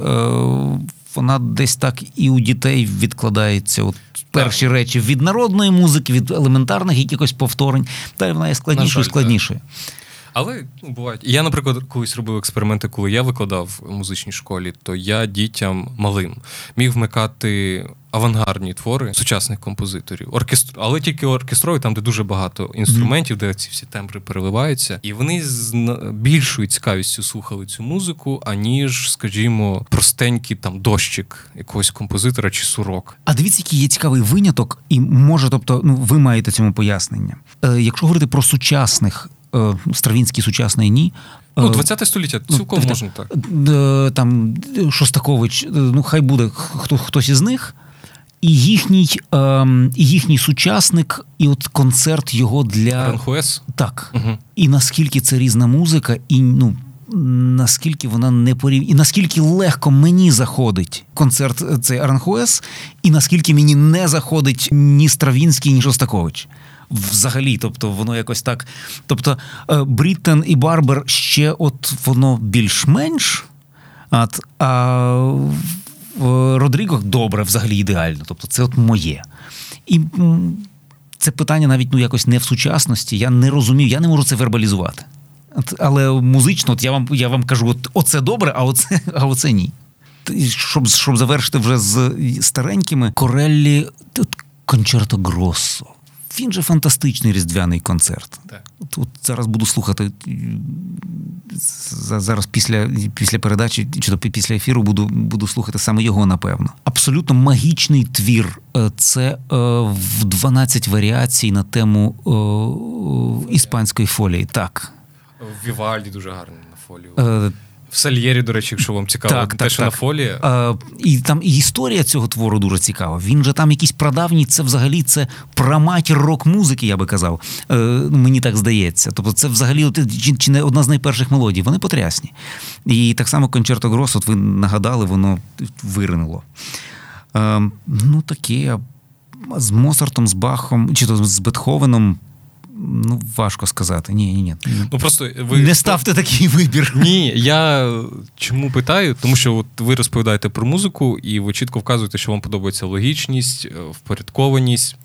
вона десь так і у дітей відкладається. От перші речі від народної музики, від елементарних якихось повторень, та вона є складнішою складнішою. Але ну, бувають. Я, наприклад, колись робив експерименти, коли я викладав в музичній школі, то я дітям малим міг вмикати авангардні твори сучасних композиторів, оркестр, але тільки оркестрові, там де дуже багато інструментів, де ці всі тембри переливаються, і вони з більшою цікавістю слухали цю музику, аніж, скажімо, простенький там дощик якогось композитора чи сурок. А дивіться, який є цікавий виняток, і може, тобто, ну ви маєте цьому пояснення. Е, Якщо говорити про сучасних. Е, Стравінський сучасний ні. Ну, 20 століття ну, цілком ну, можна так. Там Шостакович, ну хай буде хто хтось із них, і їхній е, і їхній сучасник, і от концерт його для Аранхуес? Так. Угу. І наскільки це різна музика, і ну. Наскільки вона не порів... і наскільки легко мені заходить концерт е, цей Аранхуес, і наскільки мені не заходить ні Стравінський, ні Шостакович. Взагалі, тобто воно якось так. Тобто е, Бріттен і Барбер ще от воно більш-менш, а Родріго добре, взагалі ідеально. Тобто, це от моє. І це питання навіть ну якось не в сучасності. Я не розумів, я не можу це вербалізувати. Але музично, от я вам я вам кажу, от оце добре, а оце, [LAUGHS] а оце ні. Щоб щоб завершити вже з старенькими, Кореллі Кончерто Гроссо. Він же фантастичний різдвяний концерт. Так. От зараз буду слухати зараз після після передачі чи то після ефіру буду буду слухати саме його, напевно. Абсолютно магічний твір. Е, це е, в 12 варіацій на тему е, іспанської фолії. Так. Вівальді дуже гарний на фолію. В Сальєрі, до речі, якщо вам цікаво, так, те, так, що так. на фолі. А, І там і історія цього твору дуже цікава. Він же там якийсь прадавній, це взагалі це праматір рок-музики, я би казав. Е, Мені так здається. Тобто, це взагалі чи, чи не одна з найперших мелодій. Вони потрясні. І так само концерто Грос, от ви нагадали, воно виринуло. Е, Ну, таке. З Моцартом, з Бахом, чи то з Бетховеном. Ну, важко сказати. Ні, ні, ні. Ну просто ви не ставте такий вибір. Ні, я чому питаю? Тому що от ви розповідаєте про музику, і ви чітко вказуєте, що вам подобається логічність, е, впорядкованість.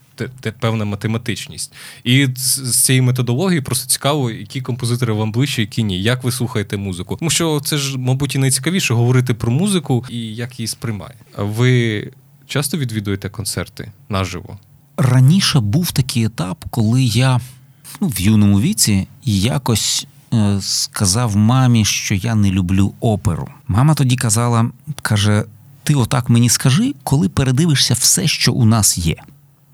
Те певна математичність. І з цієї методології просто цікаво, які композитори вам ближче, які ні. Як ви слухаєте музику? Тому що це ж, мабуть, і найцікавіше говорити про музику і як її сприймає. Ви часто відвідуєте концерти наживо? Раніше був такий етап, коли я ну, в юному віці якось е, сказав мамі, що я не люблю оперу. Мама тоді казала: каже: Ти отак мені скажи, коли передивишся все, що у нас є.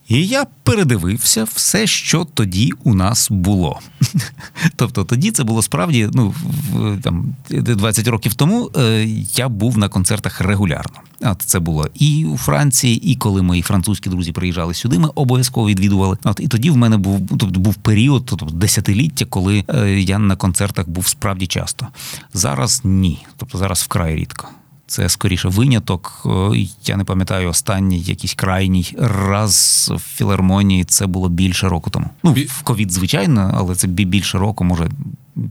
І я передивився все, що тоді у нас було. [LAUGHS] Тобто тоді це було справді, ну там 20 років тому е, я був на концертах регулярно. От це було і у Франції, і коли мої французькі друзі приїжджали сюди, ми обов'язково відвідували. От і тоді в мене був тобто був період, тобто десятиліття, коли е, я на концертах був справді часто. Зараз ні, тобто зараз вкрай рідко. Це скоріше виняток. Е, я не пам'ятаю останній якийсь крайній раз в філармонії. Це було більше року тому. Ну в ковід, звичайно, але це більше року, може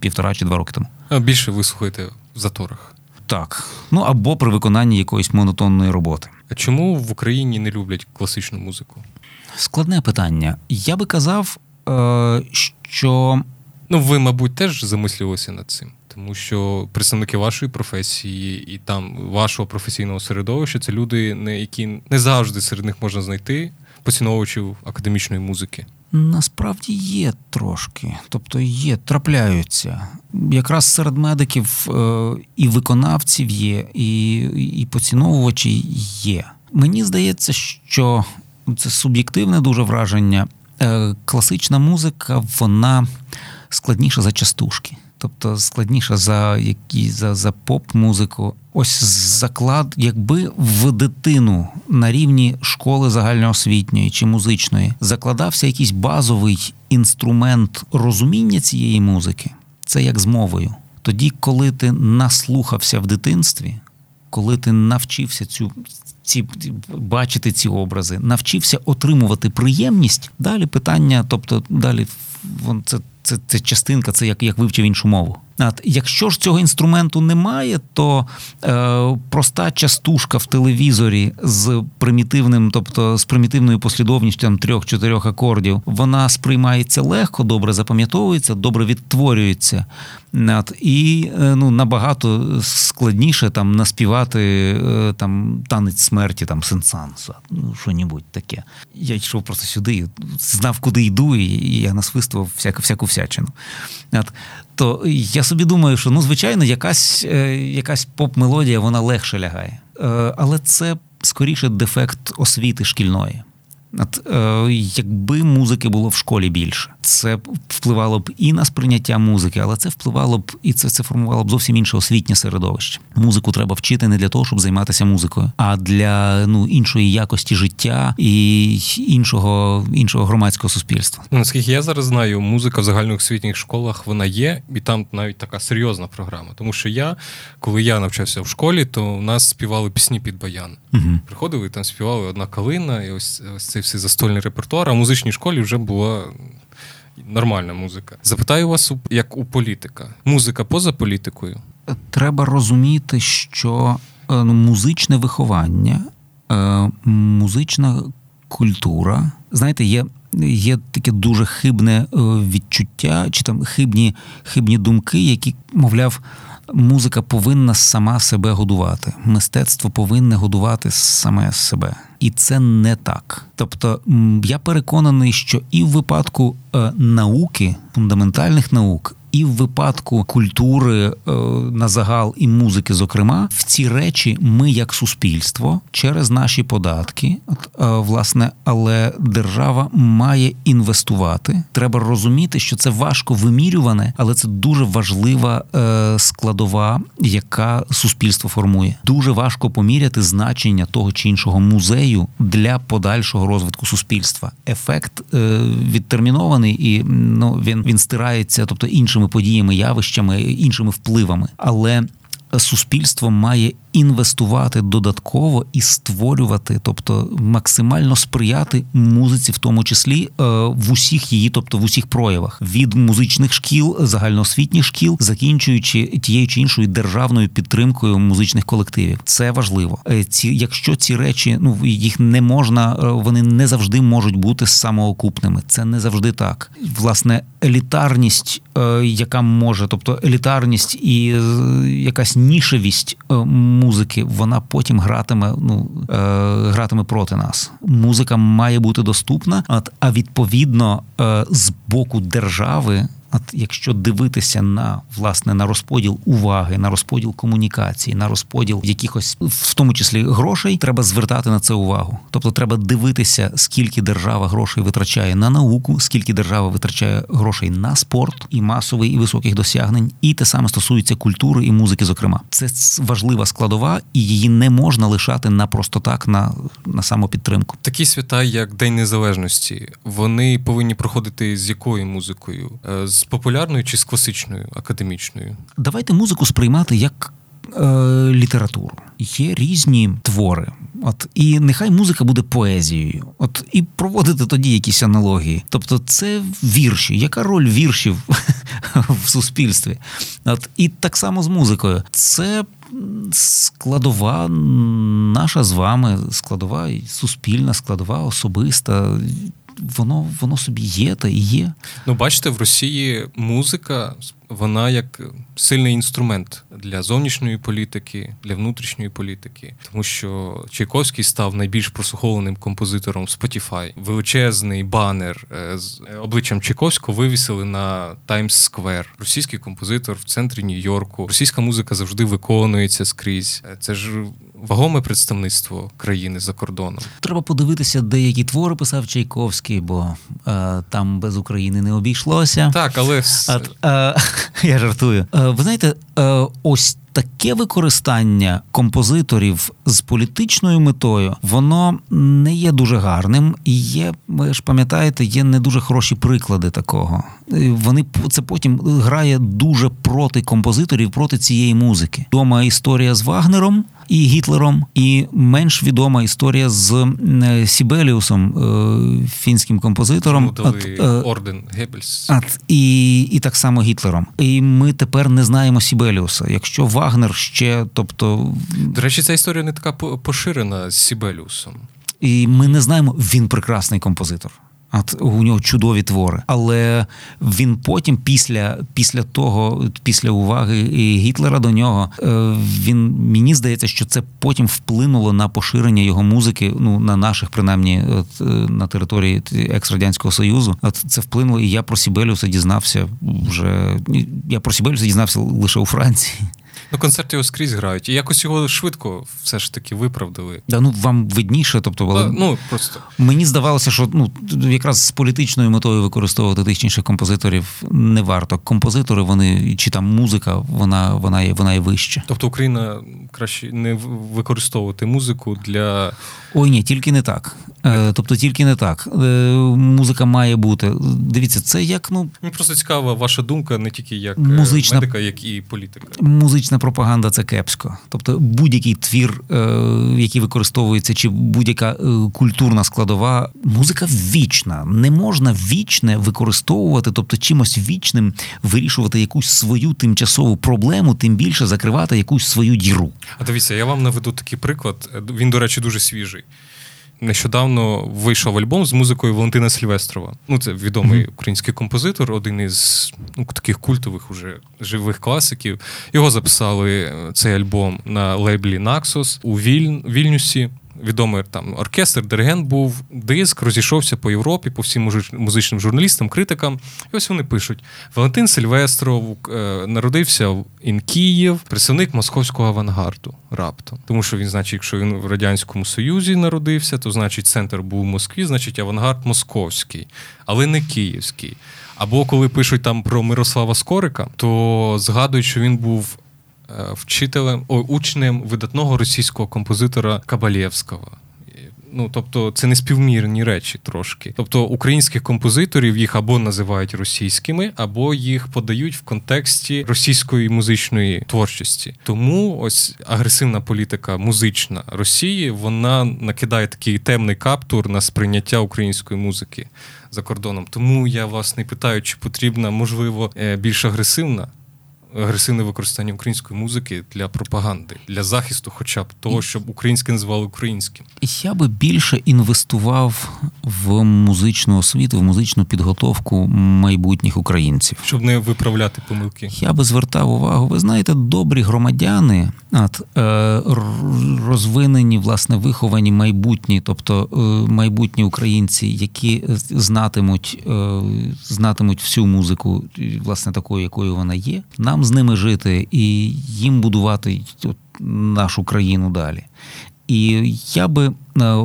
півтора чи два роки тому. А більше ви слухаєте в заторах. Так, ну або при виконанні якоїсь монотонної роботи. А чому в Україні не люблять класичну музику? Складне питання. Я би казав, е, що ну ви, мабуть, теж замислювалися над цим тому що представники вашої професії і там вашого професійного середовища це люди, які не завжди серед них можна знайти поціновувачів академічної музики. Насправді є трошки, тобто є, трапляються. Якраз серед медиків е, і виконавців є, і, і поціновувачі є. Мені здається, що це суб'єктивне дуже враження. Е, класична музика, вона складніша за частушки. Тобто складніша за які за, за поп-музику. Ось заклад, якби в дитину на рівні школи загальноосвітньої чи музичної закладався якийсь базовий інструмент розуміння цієї музики, це як з мовою. Тоді, коли ти наслухався в дитинстві, коли ти навчився цю ці бачити ці образи, навчився отримувати приємність. Далі питання, тобто далі це це, це частинка, це як як вивчив іншу мову. От, Якщо ж цього інструменту немає, то е, проста частушка в телевізорі з примітивним, тобто з примітивною послідовністю трьох-чотирьох акордів, вона сприймається легко, добре запам'ятовується, добре відтворюється. От, І е, ну, набагато складніше там наспівати е, там танець смерті, там сенсанса, ну що-небудь таке. Я йшов просто сюди, знав, куди йду, і я насвистував всяку всяку всячину. От, то я собі думаю, що ну, звичайно, якась е, якась поп-мелодія вона легше лягає. Е, але це скоріше дефект освіти шкільної. От, е, Якби музики було в школі більше, це впливало б і на сприйняття музики, але це впливало б і це це формувало б зовсім інше освітнє середовище. Музику треба вчити не для того, щоб займатися музикою, а для ну іншої якості життя і іншого іншого громадського суспільства. Ну, наскільки я зараз знаю, музика в загальноосвітніх школах вона є, і там навіть така серйозна програма. Тому що я, коли я навчався в школі, то у нас співали пісні під баян. Угу. Приходили там співали одна калина, і ось ось цей всі застольний репертуар. А в музичній школі вже була нормальна музика. Запитаю вас, як у політика, музика поза політикою? Треба розуміти, що е, ну, музичне виховання, е, музична культура, знаєте, є. Є таке дуже хибне е, відчуття, чи там хибні хибні думки, які, мовляв, музика повинна сама себе годувати. Мистецтво повинне годувати саме себе. І це не так. Тобто я переконаний, що і в випадку е, науки, фундаментальних наук, і в випадку культури е, на загал і музики, зокрема, в ці речі ми, як суспільство, через наші податки, е, власне, але держава має інвестувати. Треба розуміти, що це важко вимірюване, але це дуже важлива е, складова, яка суспільство формує. Дуже важко поміряти значення того чи іншого музею для подальшого розвитку суспільства. Ефект відтермінований і ну він він стирається, тобто іншим іншими подіями, явищами, іншими впливами, але суспільство має інвестувати додатково і створювати, тобто максимально сприяти музиці, в тому числі е, в усіх її, тобто в усіх проявах від музичних шкіл, загальноосвітніх шкіл, закінчуючи тією чи іншою державною підтримкою музичних колективів. Це важливо. Е, ці, якщо ці речі, ну їх не можна, е, вони не завжди можуть бути самоокупними. Це не завжди так. Власне, елітарність, яка може, тобто елітарність і якась нішевість музики, вона потім гратиме, ну е, гратиме проти нас. Музика має бути доступна, а відповідно е, з боку держави. Якщо дивитися на власне на розподіл уваги, на розподіл комунікації, на розподіл якихось, в тому числі грошей, треба звертати на це увагу. Тобто, треба дивитися, скільки держава грошей витрачає на науку, скільки держава витрачає грошей на спорт і масовий і високих досягнень, і те саме стосується культури і музики. Зокрема, це важлива складова, і її не можна лишати на просто так на, на самопідтримку. Такі свята, як День Незалежності, вони повинні проходити з якою музикою? Е, з популярною чи з класичною академічною? Давайте музику сприймати як е, літературу. Є різні твори. От і нехай музика буде поезією, от і проводити тоді якісь аналогії. Тобто, це вірші. Яка роль віршів [LAUGHS] в суспільстві? От і так само з музикою. Це складова наша з вами, складова суспільна, складова особиста воно воно собі є та і є. Ну, бачите, в Росії музика вона як сильний інструмент для зовнішньої політики, для внутрішньої політики, тому що Чайковський став найбільш прослухованим композитором Spotify. Величезний банер е, з обличчям Чайковського вивісили на Таймс Сквер. Російський композитор в центрі Нью-Йорку. Російська музика завжди виконується скрізь. Е, це ж вагоме представництво країни за кордоном. Треба подивитися, деякі твори писав Чайковський, бо е, там без України не обійшлося. Так, але а, е, [LAUGHS] я жартую. Е, ви знаєте, е, ось таке використання композиторів з політичною метою, воно не є дуже гарним, і є, ви ж пам'ятаєте, є не дуже хороші приклади такого. Вони це потім грає дуже проти композиторів, проти цієї музики. Дома історія з Вагнером. І Гітлером, і менш відома історія з Сібеліусом, е, фінським композитором. От, е, орден Геббельс. От, і і так само Гітлером. І ми тепер не знаємо Сібеліуса. Якщо Вагнер ще, тобто. До речі, ця історія не така поширена з Сібеліусом. І ми не знаємо, він прекрасний композитор. От у нього чудові твори, але він потім, після після того, після уваги Гітлера до нього, е, він мені здається, що це потім вплинуло на поширення його музики. Ну на наших, принаймні, от, е, на території екс-радянського союзу. От це вплинуло, і я про Сібелюса дізнався вже. Я про Сібелюса дізнався лише у Франції. Ну, концерти його скрізь грають. І якось його швидко все ж таки виправдали. Да, ну вам видніше, тобто але ну просто мені здавалося, що ну якраз з політичною метою використовувати тих чи інших композиторів не варто. Композитори, вони чи там музика, вона вона є вона є вища. Тобто Україна краще не використовувати музику для ой, ні, тільки не так. Е, тобто тільки не так. Е, музика має бути. Дивіться, це як ну мені просто цікава ваша думка, не тільки як е, музична, медика, як і політика. Музична пропаганда це кепсько. Тобто будь-який твір, який використовується, чи будь-яка культурна складова, музика вічна. Не можна вічне використовувати, тобто чимось вічним вирішувати якусь свою тимчасову проблему, тим більше закривати якусь свою діру. А дивіться, я вам наведу такий приклад. Він, до речі, дуже свіжий нещодавно вийшов альбом з музикою Валентина Сільвестрова. Ну, це відомий mm-hmm. український композитор, один із ну, таких культових уже живих класиків. Його записали е, цей альбом на лейблі Naxos у Віль... Вільнюсі відомий там оркестр, диригент був, диск розійшовся по Європі, по всім музичним журналістам, критикам. І ось вони пишуть: Валентин Сильвестров е, народився в Ін Київ, представник московського авангарду раптом. Тому що він, значить, якщо він в Радянському Союзі народився, то значить центр був у Москві, значить авангард московський, але не київський. Або коли пишуть там про Мирослава Скорика, то згадують, що він був вчителем, о, учнем видатного російського композитора Кабалєвського. Ну, тобто, це не співмірні речі трошки. Тобто українських композиторів їх або називають російськими, або їх подають в контексті російської музичної творчості. Тому ось агресивна політика музична Росії вона накидає такий темний каптур на сприйняття української музики за кордоном. Тому я власне питаю, чи потрібна можливо е, більш агресивна агресивне використання української музики для пропаганди, для захисту, хоча б того, щоб українське називали українським. Я би більше інвестував в музичну освіту, в музичну підготовку майбутніх українців, щоб не виправляти помилки. Я би звертав увагу. Ви знаєте, добрі громадяни, от, е, розвинені, власне, виховані майбутні, тобто е, майбутні українці, які знатимуть, е, знатимуть всю музику, власне, такою, якою вона є. Нам з ними жити і їм будувати нашу країну далі. І я би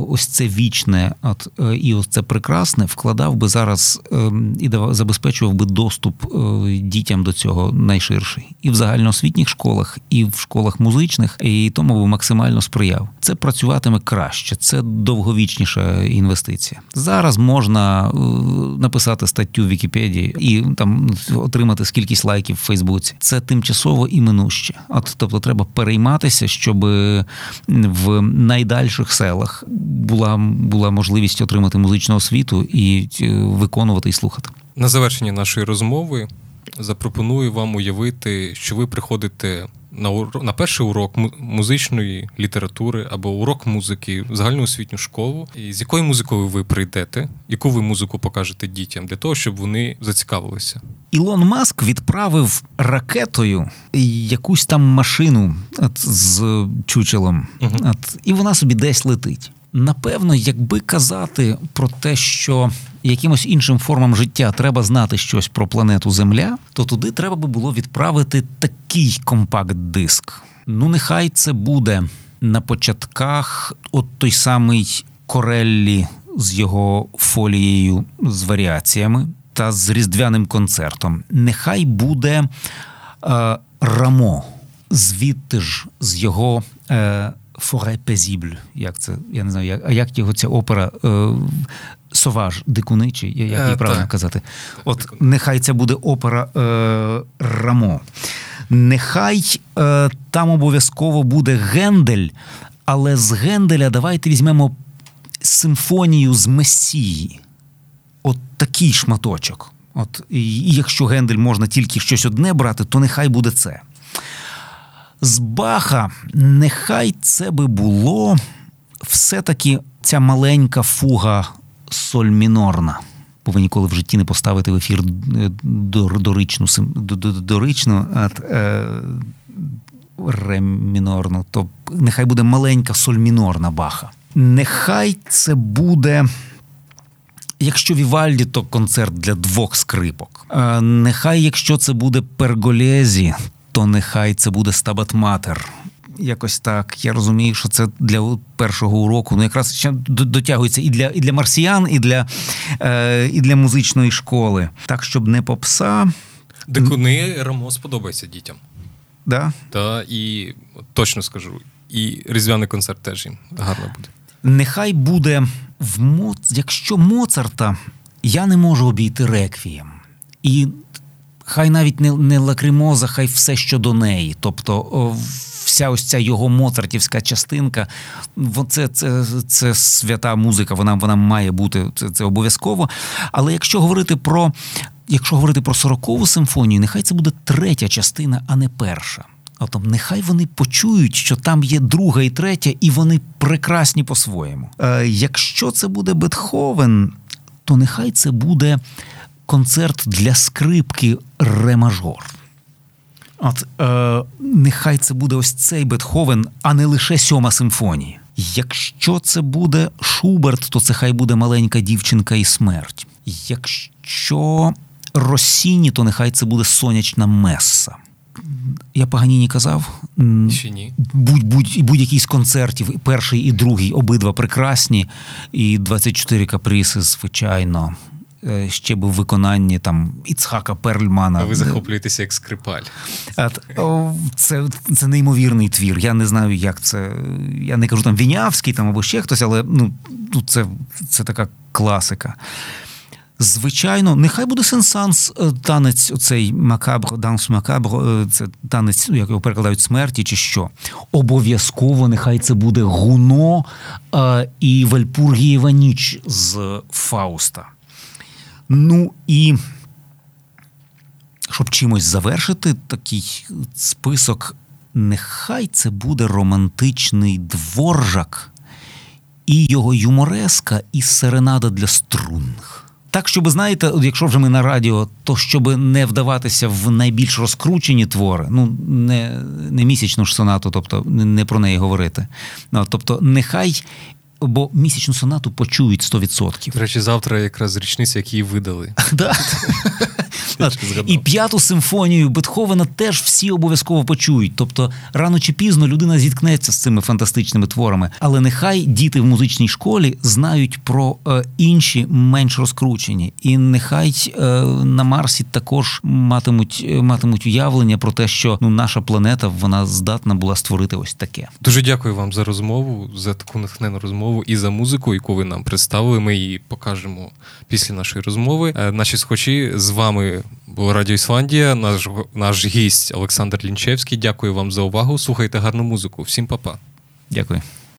ось це вічне, от е, і ось це прекрасне вкладав би зараз ем, і забезпечував би доступ е, дітям до цього найширший і в загальноосвітніх школах, і в школах музичних, і тому би максимально сприяв. Це працюватиме краще, це довговічніша інвестиція. Зараз можна написати статтю в Вікіпедії і там отримати скількись лайків в Фейсбуці. Це тимчасово і минуще. От тобто, треба перейматися, щоб в найдальших селах була була можливість отримати музичну освіту і е, виконувати і слухати. На завершення нашої розмови запропоную вам уявити, що ви приходите на ур... на перший урок музичної літератури або урок музики в загальноосвітню школу. І з якою музикою ви прийдете, яку ви музику покажете дітям для того, щоб вони зацікавилися? Ілон Маск відправив ракетою якусь там машину от, з чучелом, угу. от, і вона собі десь летить. Напевно, якби казати про те, що якимось іншим формам життя треба знати щось про планету Земля, то туди треба би було відправити такий компакт-диск. Ну, нехай це буде на початках от той самий Кореллі з його фолією з варіаціями та з різдвяним концертом. Нехай буде е, Рамо, звідти ж з його. Е, Форе Пезібль, як це, я не знаю, як, а як його ця опера е, Соваж, дикуничий, як її е, правильно казати. От нехай це буде опера е, Рамо. Нехай е, там обов'язково буде Гендель, але з Генделя давайте візьмемо симфонію з Месії. От такий шматочок. От, І якщо Гендель можна тільки щось одне брати, то нехай буде це. З Баха, нехай це би було все-таки ця маленька фуга соль мінорна. Повинні коли в житті не поставити в ефір доричну доричну е, ре мінорну, то нехай буде маленька соль мінорна баха. Нехай це буде. Якщо Вівальді, то концерт для двох скрипок. Е, нехай, якщо це буде перголезі, то нехай це буде стабат матер. Якось так. Я розумію, що це для першого уроку. Ну, якраз ще дотягується і для і для марсіян, і для е, і для музичної школи. Так, щоб не попса. Дикуни Рамо сподобається дітям. Да? Та і точно скажу. І різдвяний концерт теж їм гарно буде. Нехай буде в Моц... якщо Моцарта я не можу обійти реквієм. І хай навіть не не лакримоза, хай все що до неї. Тобто вся ось ця його моцартівська частинка, це це, це свята музика, вона вона має бути це, це обов'язково. Але якщо говорити про якщо говорити про сорокову симфонію, нехай це буде третя частина, а не перша. Тобто, нехай вони почують, що там є друга і третя, і вони прекрасні по-своєму. Е, Якщо це буде Бетховен, то нехай це буде концерт для скрипки ре-мажор. От е, нехай це буде ось цей Бетховен, а не лише сьома симфонія. Якщо це буде Шуберт, то це хай буде маленька дівчинка і смерть. Якщо Росіні, то нехай це буде сонячна меса. Я Паганіні казав. Ще ні. Будь, будь, Будь-який з концертів, перший і другий, обидва прекрасні, і 24 каприси, звичайно. Е, ще би в виконанні там Іцхака Перльмана. А ви захоплюєтеся як скрипаль. Це це неймовірний твір. Я не знаю, як це. Я не кажу там Вінявський там або ще хтось, але ну, це, це така класика. Звичайно, нехай буде сенсанс е, танець, оцей макабро, данс макабро, е, це танець, як його перекладають смерті, чи що. Обов'язково нехай це буде гуно і Вальпургієва ніч з Фауста. Ну і щоб чимось завершити такий список, нехай це буде романтичний дворжак і його юмореска, і серенада для струнг. Так, щоб знаєте, якщо вже ми на радіо, то щоб не вдаватися в найбільш розкручені твори, ну не не місячну ж сонату, тобто не про неї говорити. Ну, Тобто, нехай бо місячну сонату почують 100%. До речі, завтра якраз річниця, які її видали. [LAUGHS] І п'яту симфонію Бетховена теж всі обов'язково почують. Тобто, рано чи пізно людина зіткнеться з цими фантастичними творами. Але нехай діти в музичній школі знають про е, інші менш розкручені, і нехай е, на Марсі також матимуть е, матимуть уявлення про те, що ну наша планета вона здатна була створити ось таке. Дуже дякую вам за розмову, за таку натхнену розмову і за музику, яку ви нам представили. Ми її покажемо після нашої розмови. Е, наші схочі з вами було Радіо Ісландія, наш наш гість Олександр Лінчевський. Дякую вам за увагу. Слухайте гарну музику. Всім па-па. Дякую.